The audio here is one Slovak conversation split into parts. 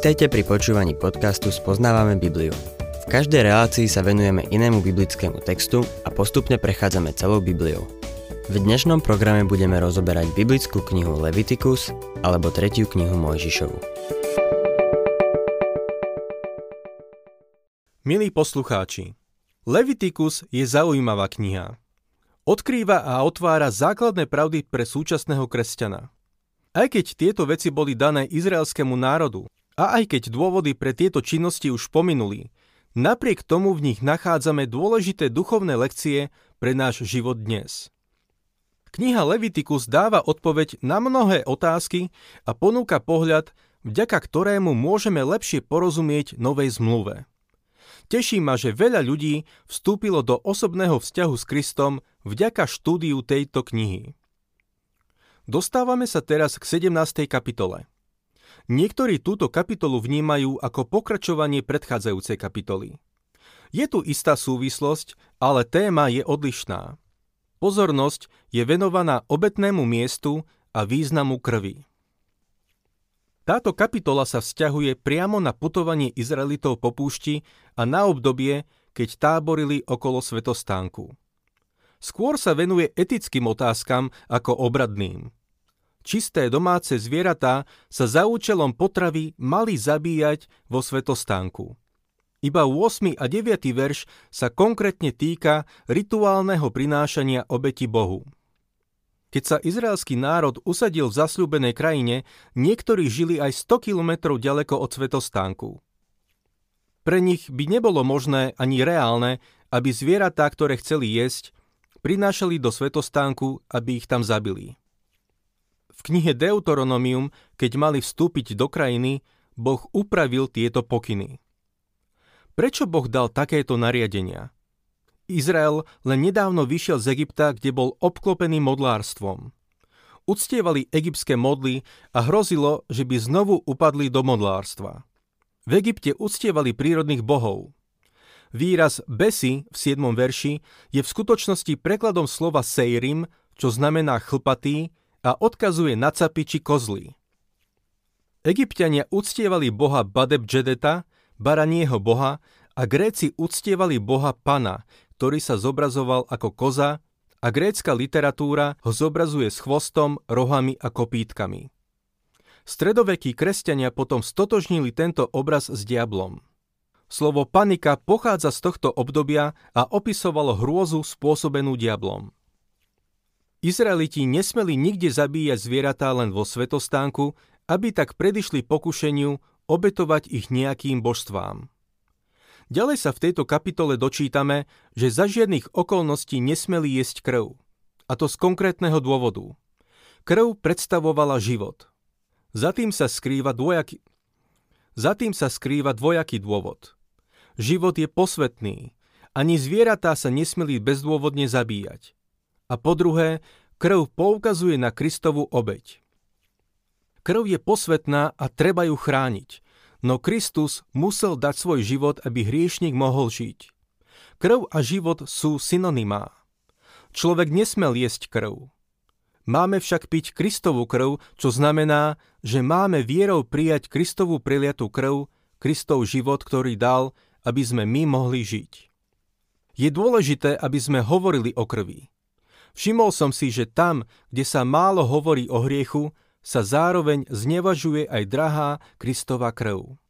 Vítajte pri počúvaní podcastu Spoznávame Bibliu. V každej relácii sa venujeme inému biblickému textu a postupne prechádzame celou Bibliou. V dnešnom programe budeme rozoberať biblickú knihu Leviticus alebo tretiu knihu Mojžišovu. Milí poslucháči, Leviticus je zaujímavá kniha. Odkrýva a otvára základné pravdy pre súčasného kresťana. Aj keď tieto veci boli dané izraelskému národu a aj keď dôvody pre tieto činnosti už pominuli, napriek tomu v nich nachádzame dôležité duchovné lekcie pre náš život dnes. Kniha Leviticus dáva odpoveď na mnohé otázky a ponúka pohľad, vďaka ktorému môžeme lepšie porozumieť novej zmluve. Teší ma, že veľa ľudí vstúpilo do osobného vzťahu s Kristom vďaka štúdiu tejto knihy. Dostávame sa teraz k 17. kapitole. Niektorí túto kapitolu vnímajú ako pokračovanie predchádzajúcej kapitoly. Je tu istá súvislosť, ale téma je odlišná. Pozornosť je venovaná obetnému miestu a významu krvi. Táto kapitola sa vzťahuje priamo na putovanie Izraelitov po púšti a na obdobie, keď táborili okolo svetostánku. Skôr sa venuje etickým otázkam ako obradným. Čisté domáce zvieratá sa za účelom potravy mali zabíjať vo svetostánku. Iba 8. a 9. verš sa konkrétne týka rituálneho prinášania obeti Bohu. Keď sa izraelský národ usadil v zasľúbenej krajine, niektorí žili aj 100 kilometrov ďaleko od svetostánku. Pre nich by nebolo možné ani reálne, aby zvieratá, ktoré chceli jesť, prinášali do svetostánku, aby ich tam zabili. V knihe Deuteronomium, keď mali vstúpiť do krajiny, Boh upravil tieto pokyny. Prečo Boh dal takéto nariadenia? Izrael len nedávno vyšiel z Egypta, kde bol obklopený modlárstvom. Uctievali egyptské modly a hrozilo, že by znovu upadli do modlárstva. V Egypte uctievali prírodných bohov. Výraz besi v 7. verši je v skutočnosti prekladom slova seirim, čo znamená chlpatý, a odkazuje na capy či kozly. Egyptiania uctievali boha Badeb Džedeta, baranieho boha, a Gréci uctievali boha Pana, ktorý sa zobrazoval ako koza a grécka literatúra ho zobrazuje s chvostom, rohami a kopítkami. Stredovekí kresťania potom stotožnili tento obraz s diablom. Slovo panika pochádza z tohto obdobia a opisovalo hrôzu spôsobenú diablom. Izraeliti nesmeli nikde zabíjať zvieratá len vo svetostánku, aby tak predišli pokušeniu obetovať ich nejakým božstvám. Ďalej sa v tejto kapitole dočítame, že za žiadnych okolností nesmeli jesť krv. A to z konkrétneho dôvodu. Krv predstavovala život. Za tým sa skrýva dvojaký... Za tým sa skrýva dvojaký dôvod. Život je posvetný. Ani zvieratá sa nesmeli bezdôvodne zabíjať. A po druhé, krv poukazuje na Kristovu obeď. Krv je posvetná a treba ju chrániť, no Kristus musel dať svoj život, aby hriešnik mohol žiť. Krv a život sú synonymá. Človek nesmel jesť krv. Máme však piť Kristovú krv, čo znamená, že máme vierou prijať Kristovú preliatú krv, Kristov život, ktorý dal, aby sme my mohli žiť. Je dôležité, aby sme hovorili o krvi. Všimol som si, že tam, kde sa málo hovorí o hriechu, sa zároveň znevažuje aj drahá Kristova krv.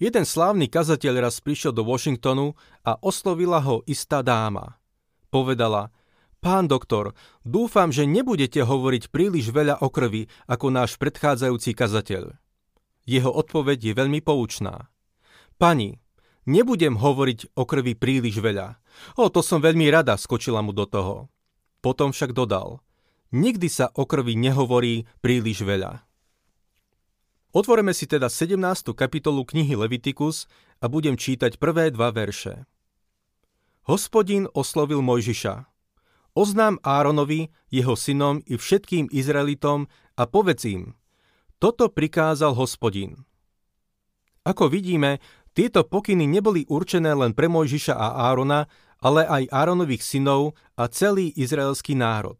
Jeden slávny kazateľ raz prišiel do Washingtonu a oslovila ho istá dáma. Povedala, pán doktor, dúfam, že nebudete hovoriť príliš veľa o krvi ako náš predchádzajúci kazateľ. Jeho odpoveď je veľmi poučná. Pani, nebudem hovoriť o krvi príliš veľa. O, to som veľmi rada, skočila mu do toho. Potom však dodal, nikdy sa o krvi nehovorí príliš veľa. Otvoreme si teda 17. kapitolu knihy Leviticus a budem čítať prvé dva verše. Hospodin oslovil Mojžiša. Oznám Áronovi, jeho synom i všetkým Izraelitom a povedz im, toto prikázal hospodin. Ako vidíme, tieto pokyny neboli určené len pre Mojžiša a Árona, ale aj Áronových synov a celý izraelský národ.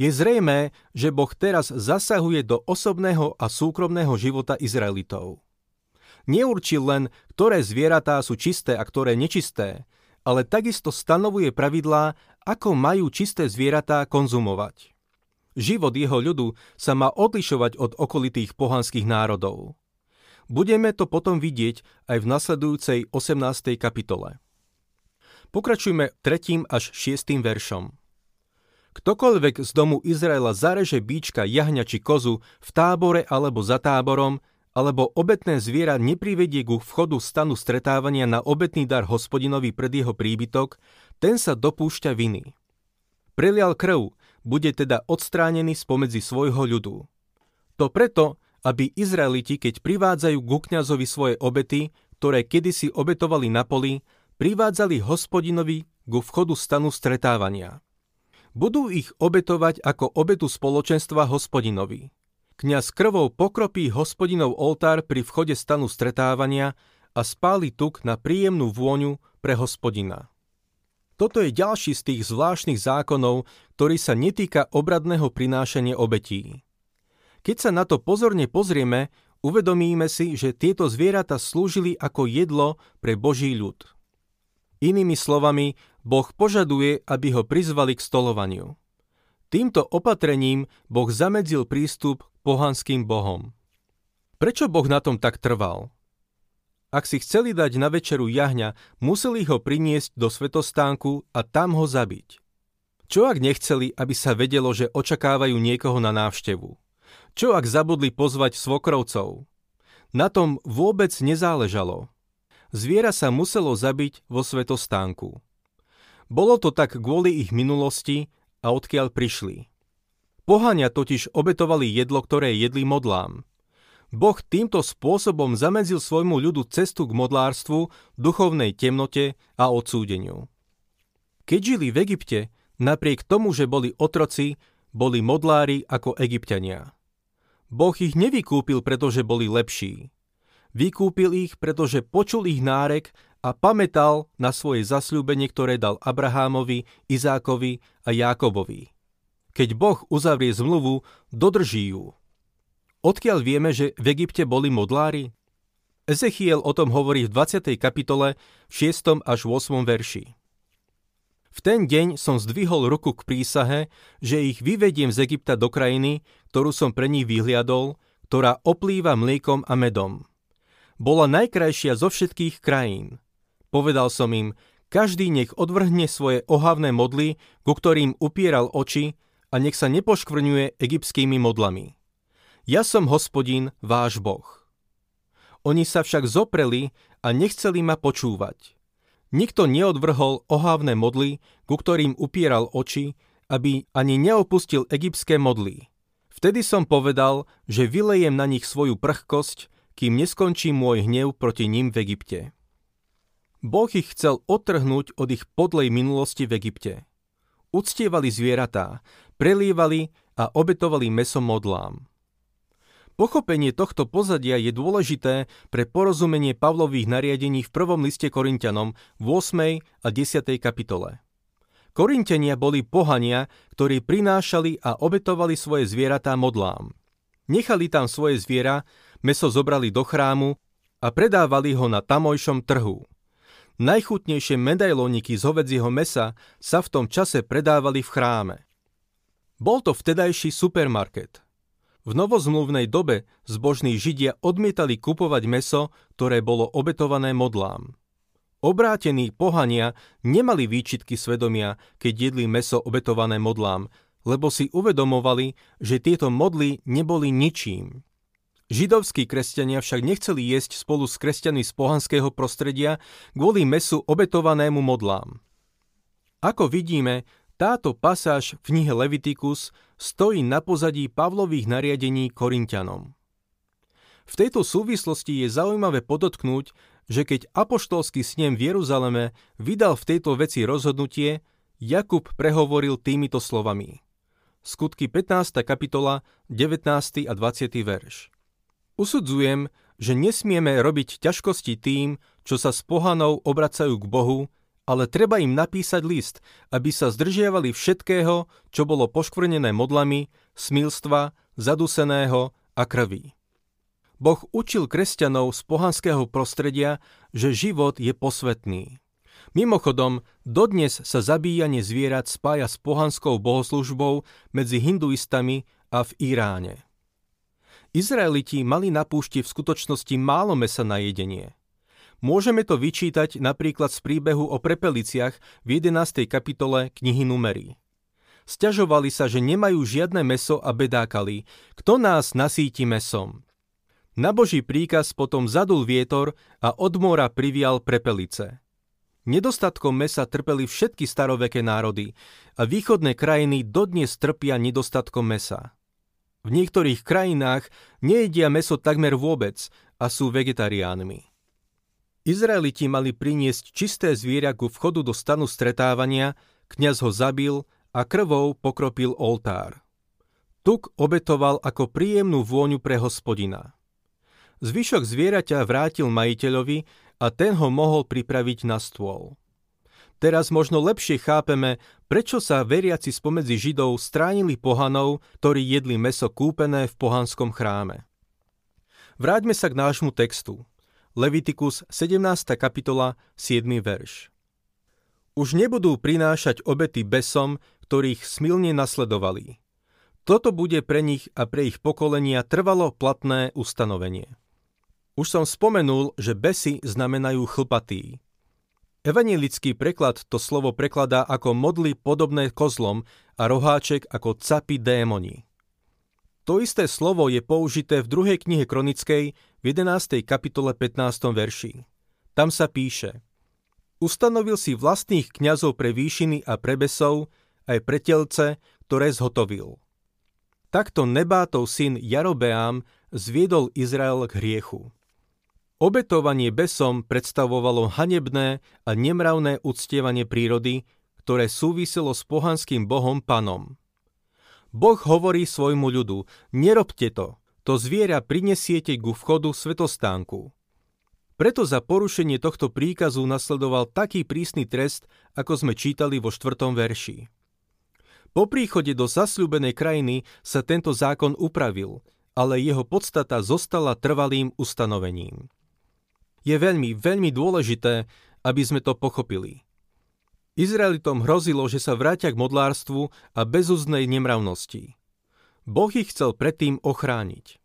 Je zrejmé, že Boh teraz zasahuje do osobného a súkromného života Izraelitov. Neurčil len, ktoré zvieratá sú čisté a ktoré nečisté, ale takisto stanovuje pravidlá, ako majú čisté zvieratá konzumovať. Život jeho ľudu sa má odlišovať od okolitých pohanských národov. Budeme to potom vidieť aj v nasledujúcej 18. kapitole. Pokračujme 3. až 6. veršom. Ktokoľvek z domu Izraela zareže bíčka, jahňa či kozu v tábore alebo za táborom, alebo obetné zviera neprivedie ku vchodu stanu stretávania na obetný dar hospodinovi pred jeho príbytok, ten sa dopúšťa viny. Prelial krv, bude teda odstránený spomedzi svojho ľudu. To preto, aby Izraeliti, keď privádzajú ku kňazovi svoje obety, ktoré kedysi obetovali na poli, privádzali hospodinovi ku vchodu stanu stretávania. Budú ich obetovať ako obetu spoločenstva hospodinovi. Kňaz krvou pokropí hospodinov oltár pri vchode stanu stretávania a spáli tuk na príjemnú vôňu pre hospodina. Toto je ďalší z tých zvláštnych zákonov, ktorý sa netýka obradného prinášania obetí. Keď sa na to pozorne pozrieme, uvedomíme si, že tieto zvieratá slúžili ako jedlo pre Boží ľud. Inými slovami, Boh požaduje, aby ho prizvali k stolovaniu. Týmto opatrením Boh zamedzil prístup k pohanským bohom. Prečo Boh na tom tak trval? Ak si chceli dať na večeru jahňa, museli ho priniesť do svetostánku a tam ho zabiť. Čo ak nechceli, aby sa vedelo, že očakávajú niekoho na návštevu? Čo ak zabudli pozvať svokrovcov? Na tom vôbec nezáležalo. Zviera sa muselo zabiť vo svetostánku. Bolo to tak kvôli ich minulosti a odkiaľ prišli. Pohania totiž obetovali jedlo, ktoré jedli modlám. Boh týmto spôsobom zamedzil svojmu ľudu cestu k modlárstvu, duchovnej temnote a odsúdeniu. Keď žili v Egypte, napriek tomu, že boli otroci, boli modlári ako egyptiania. Boh ich nevykúpil, pretože boli lepší. Vykúpil ich, pretože počul ich nárek a pamätal na svoje zasľúbenie, ktoré dal Abrahámovi, Izákovi a Jákobovi. Keď Boh uzavrie zmluvu, dodrží ju. Odkiaľ vieme, že v Egypte boli modlári? Ezechiel o tom hovorí v 20. kapitole v 6. až 8. verši. V ten deň som zdvihol ruku k prísahe, že ich vyvediem z Egypta do krajiny, ktorú som pre nich vyhliadol, ktorá oplýva mliekom a medom. Bola najkrajšia zo všetkých krajín. Povedal som im, každý nech odvrhne svoje ohavné modly, ku ktorým upieral oči a nech sa nepoškvrňuje egyptskými modlami. Ja som hospodín, váš boh. Oni sa však zopreli a nechceli ma počúvať. Nikto neodvrhol ohávne modly, ku ktorým upieral oči, aby ani neopustil egyptské modly. Vtedy som povedal, že vylejem na nich svoju prchkosť, kým neskončí môj hnev proti ním v Egypte. Boh ich chcel odtrhnúť od ich podlej minulosti v Egypte. Uctievali zvieratá, prelievali a obetovali meso modlám. Pochopenie tohto pozadia je dôležité pre porozumenie Pavlových nariadení v prvom liste Korintianom v 8. a 10. kapitole. Korintenia boli pohania, ktorí prinášali a obetovali svoje zvieratá modlám. Nechali tam svoje zviera, meso zobrali do chrámu a predávali ho na tamojšom trhu. Najchutnejšie medailóniky z hovedzieho mesa sa v tom čase predávali v chráme. Bol to vtedajší supermarket – v novozmluvnej dobe zbožní Židia odmietali kupovať meso, ktoré bolo obetované modlám. Obrátení pohania nemali výčitky svedomia, keď jedli meso obetované modlám, lebo si uvedomovali, že tieto modly neboli ničím. Židovskí kresťania však nechceli jesť spolu s kresťanmi z pohanského prostredia kvôli mesu obetovanému modlám. Ako vidíme, táto pasáž v knihe Levitikus stojí na pozadí Pavlových nariadení Korintianom. V tejto súvislosti je zaujímavé podotknúť, že keď apoštolský snem v Jeruzaleme vydal v tejto veci rozhodnutie, Jakub prehovoril týmito slovami. Skutky 15. kapitola, 19. a 20. verš. Usudzujem, že nesmieme robiť ťažkosti tým, čo sa s pohanou obracajú k Bohu, ale treba im napísať list, aby sa zdržiavali všetkého, čo bolo poškvrnené modlami, smilstva, zaduseného a krví. Boh učil kresťanov z pohanského prostredia, že život je posvetný. Mimochodom, dodnes sa zabíjanie zvierat spája s pohanskou bohoslužbou medzi hinduistami a v Iráne. Izraeliti mali na púšti v skutočnosti málo mesa na jedenie. Môžeme to vyčítať napríklad z príbehu o prepeliciach v 11. kapitole knihy Numery. Sťažovali sa, že nemajú žiadne meso a bedákali. Kto nás nasíti mesom? Na Boží príkaz potom zadul vietor a od mora privial prepelice. Nedostatkom mesa trpeli všetky staroveké národy a východné krajiny dodnes trpia nedostatkom mesa. V niektorých krajinách nejedia meso takmer vôbec a sú vegetariánmi. Izraeliti mali priniesť čisté zviera ku vchodu do stanu stretávania, kňaz ho zabil a krvou pokropil oltár. Tuk obetoval ako príjemnú vôňu pre hospodina. Zvyšok zvieraťa vrátil majiteľovi a ten ho mohol pripraviť na stôl. Teraz možno lepšie chápeme, prečo sa veriaci spomedzi Židov stránili pohanov, ktorí jedli meso kúpené v pohanskom chráme. Vráťme sa k nášmu textu. Levitikus 17. kapitola 7. verš. Už nebudú prinášať obety besom, ktorých smilne nasledovali. Toto bude pre nich a pre ich pokolenia trvalo platné ustanovenie. Už som spomenul, že besy znamenajú chlpatý. Evangelický preklad to slovo prekladá ako modly podobné kozlom a roháček ako capy démoni. To isté slovo je použité v druhej knihe Kronickej v 11. kapitole 15. verši. Tam sa píše Ustanovil si vlastných kňazov pre výšiny a pre besov, aj pre telce, ktoré zhotovil. Takto Nebátov syn Jarobeám zviedol Izrael k hriechu. Obetovanie besom predstavovalo hanebné a nemravné uctievanie prírody, ktoré súviselo s pohanským bohom panom. Boh hovorí svojmu ľudu, nerobte to, to zviera prinesiete ku vchodu svetostánku. Preto za porušenie tohto príkazu nasledoval taký prísny trest, ako sme čítali vo štvrtom verši. Po príchode do zasľúbenej krajiny sa tento zákon upravil, ale jeho podstata zostala trvalým ustanovením je veľmi, veľmi dôležité, aby sme to pochopili. Izraelitom hrozilo, že sa vrátia k modlárstvu a bezúznej nemravnosti. Boh ich chcel predtým ochrániť.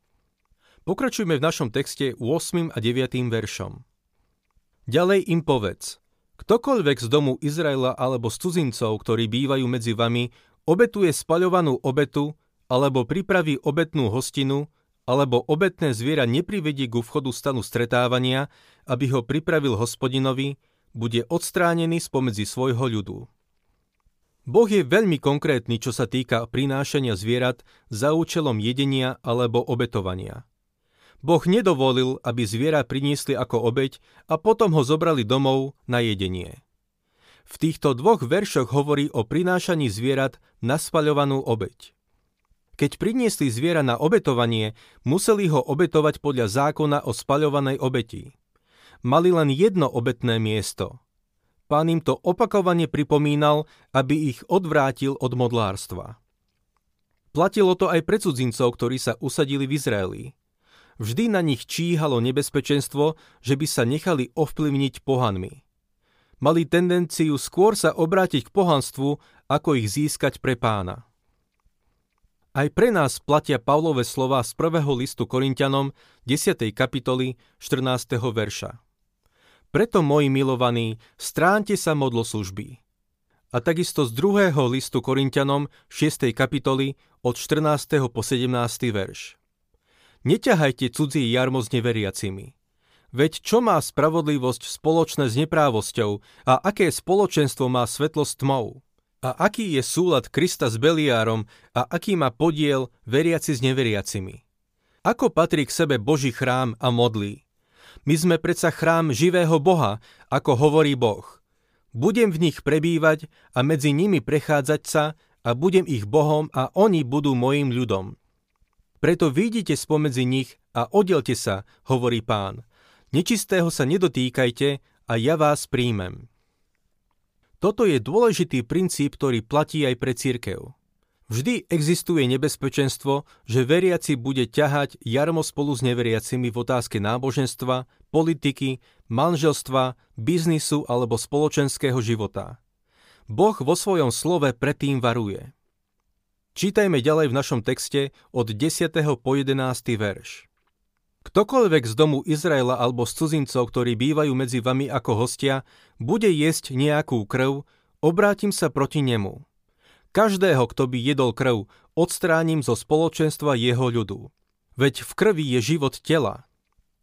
Pokračujme v našom texte 8. a 9. veršom. Ďalej im povedz, ktokoľvek z domu Izraela alebo z cudzincov, ktorí bývajú medzi vami, obetuje spaľovanú obetu alebo pripraví obetnú hostinu, alebo obetné zviera neprivedie ku vchodu stanu stretávania, aby ho pripravil hospodinovi, bude odstránený spomedzi svojho ľudu. Boh je veľmi konkrétny, čo sa týka prinášania zvierat za účelom jedenia alebo obetovania. Boh nedovolil, aby zviera priniesli ako obeť a potom ho zobrali domov na jedenie. V týchto dvoch veršoch hovorí o prinášaní zvierat na spaľovanú obeť. Keď priniesli zviera na obetovanie, museli ho obetovať podľa zákona o spaľovanej obeti. Mali len jedno obetné miesto. Pán im to opakovane pripomínal, aby ich odvrátil od modlárstva. Platilo to aj pre cudzincov, ktorí sa usadili v Izraeli. Vždy na nich číhalo nebezpečenstvo, že by sa nechali ovplyvniť pohanmi. Mali tendenciu skôr sa obrátiť k pohanstvu, ako ich získať pre pána. Aj pre nás platia Pavlové slova z prvého listu Korintianom 10. kapitoly 14. verša. Preto, moji milovaní, stránte sa modloslužby. A takisto z druhého listu Korintianom 6. kapitoly od 14. po 17. verš. Neťahajte cudzí jarmo s neveriacimi. Veď čo má spravodlivosť spoločné s neprávosťou a aké spoločenstvo má svetlo s tmou? A aký je súlad Krista s Beliárom a aký má podiel veriaci s neveriacimi? Ako patrí k sebe Boží chrám a modlí? My sme predsa chrám živého Boha, ako hovorí Boh. Budem v nich prebývať a medzi nimi prechádzať sa a budem ich Bohom a oni budú mojim ľudom. Preto vidíte spomedzi nich a oddelte sa, hovorí pán. Nečistého sa nedotýkajte a ja vás príjmem. Toto je dôležitý princíp, ktorý platí aj pre církev. Vždy existuje nebezpečenstvo, že veriaci bude ťahať jarmo spolu s neveriacimi v otázke náboženstva, politiky, manželstva, biznisu alebo spoločenského života. Boh vo svojom slove predtým varuje. Čítajme ďalej v našom texte od 10. po 11. verš. Ktokoľvek z domu Izraela alebo z cudzincov, ktorí bývajú medzi vami ako hostia, bude jesť nejakú krv, obrátim sa proti nemu Každého, kto by jedol krv, odstránim zo spoločenstva jeho ľudu. Veď v krvi je život tela.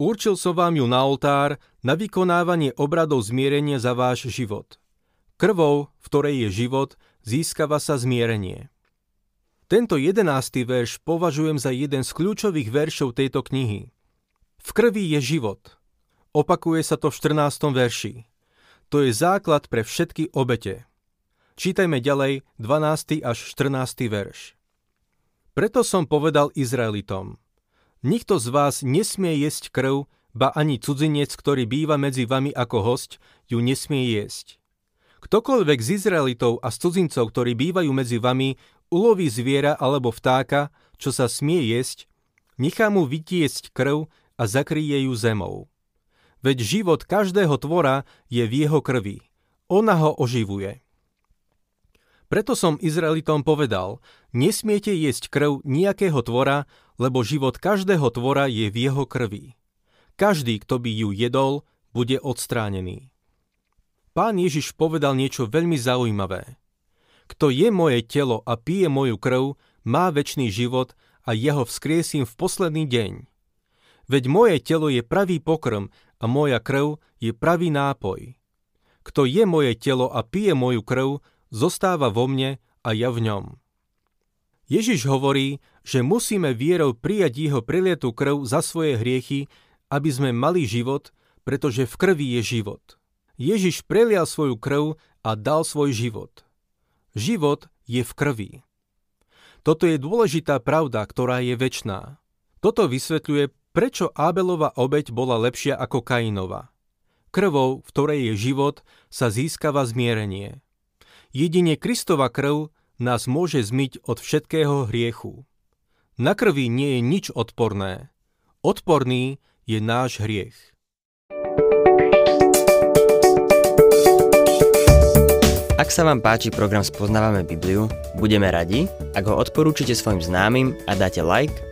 Určil som vám ju na oltár na vykonávanie obradov zmierenia za váš život. Krvou, v ktorej je život, získava sa zmierenie. Tento jedenácty verš považujem za jeden z kľúčových veršov tejto knihy. V krvi je život. Opakuje sa to v 14. verši. To je základ pre všetky obete. Čítajme ďalej 12. až 14. verš. Preto som povedal Izraelitom, nikto z vás nesmie jesť krv, ba ani cudzinec, ktorý býva medzi vami ako host, ju nesmie jesť. Ktokoľvek z Izraelitov a z cudzincov, ktorí bývajú medzi vami, uloví zviera alebo vtáka, čo sa smie jesť, nechá mu vytiesť krv a zakryje ju zemou. Veď život každého tvora je v jeho krvi. Ona ho oživuje. Preto som Izraelitom povedal, nesmiete jesť krv nejakého tvora, lebo život každého tvora je v jeho krvi. Každý, kto by ju jedol, bude odstránený. Pán Ježiš povedal niečo veľmi zaujímavé. Kto je moje telo a pije moju krv, má väčší život a ja ho vzkriesím v posledný deň. Veď moje telo je pravý pokrm a moja krv je pravý nápoj. Kto je moje telo a pije moju krv, zostáva vo mne a ja v ňom. Ježiš hovorí, že musíme vierou prijať jeho prelietú krv za svoje hriechy, aby sme mali život, pretože v krvi je život. Ježiš prelial svoju krv a dal svoj život. Život je v krvi. Toto je dôležitá pravda, ktorá je väčná. Toto vysvetľuje, prečo Ábelova obeď bola lepšia ako Kainova. Krvou, v ktorej je život, sa získava zmierenie. Jedine Kristova krv nás môže zmyť od všetkého hriechu. Na krvi nie je nič odporné. Odporný je náš hriech. Ak sa vám páči program Spoznávame Bibliu, budeme radi, ak ho odporúčite svojim známym a dáte like,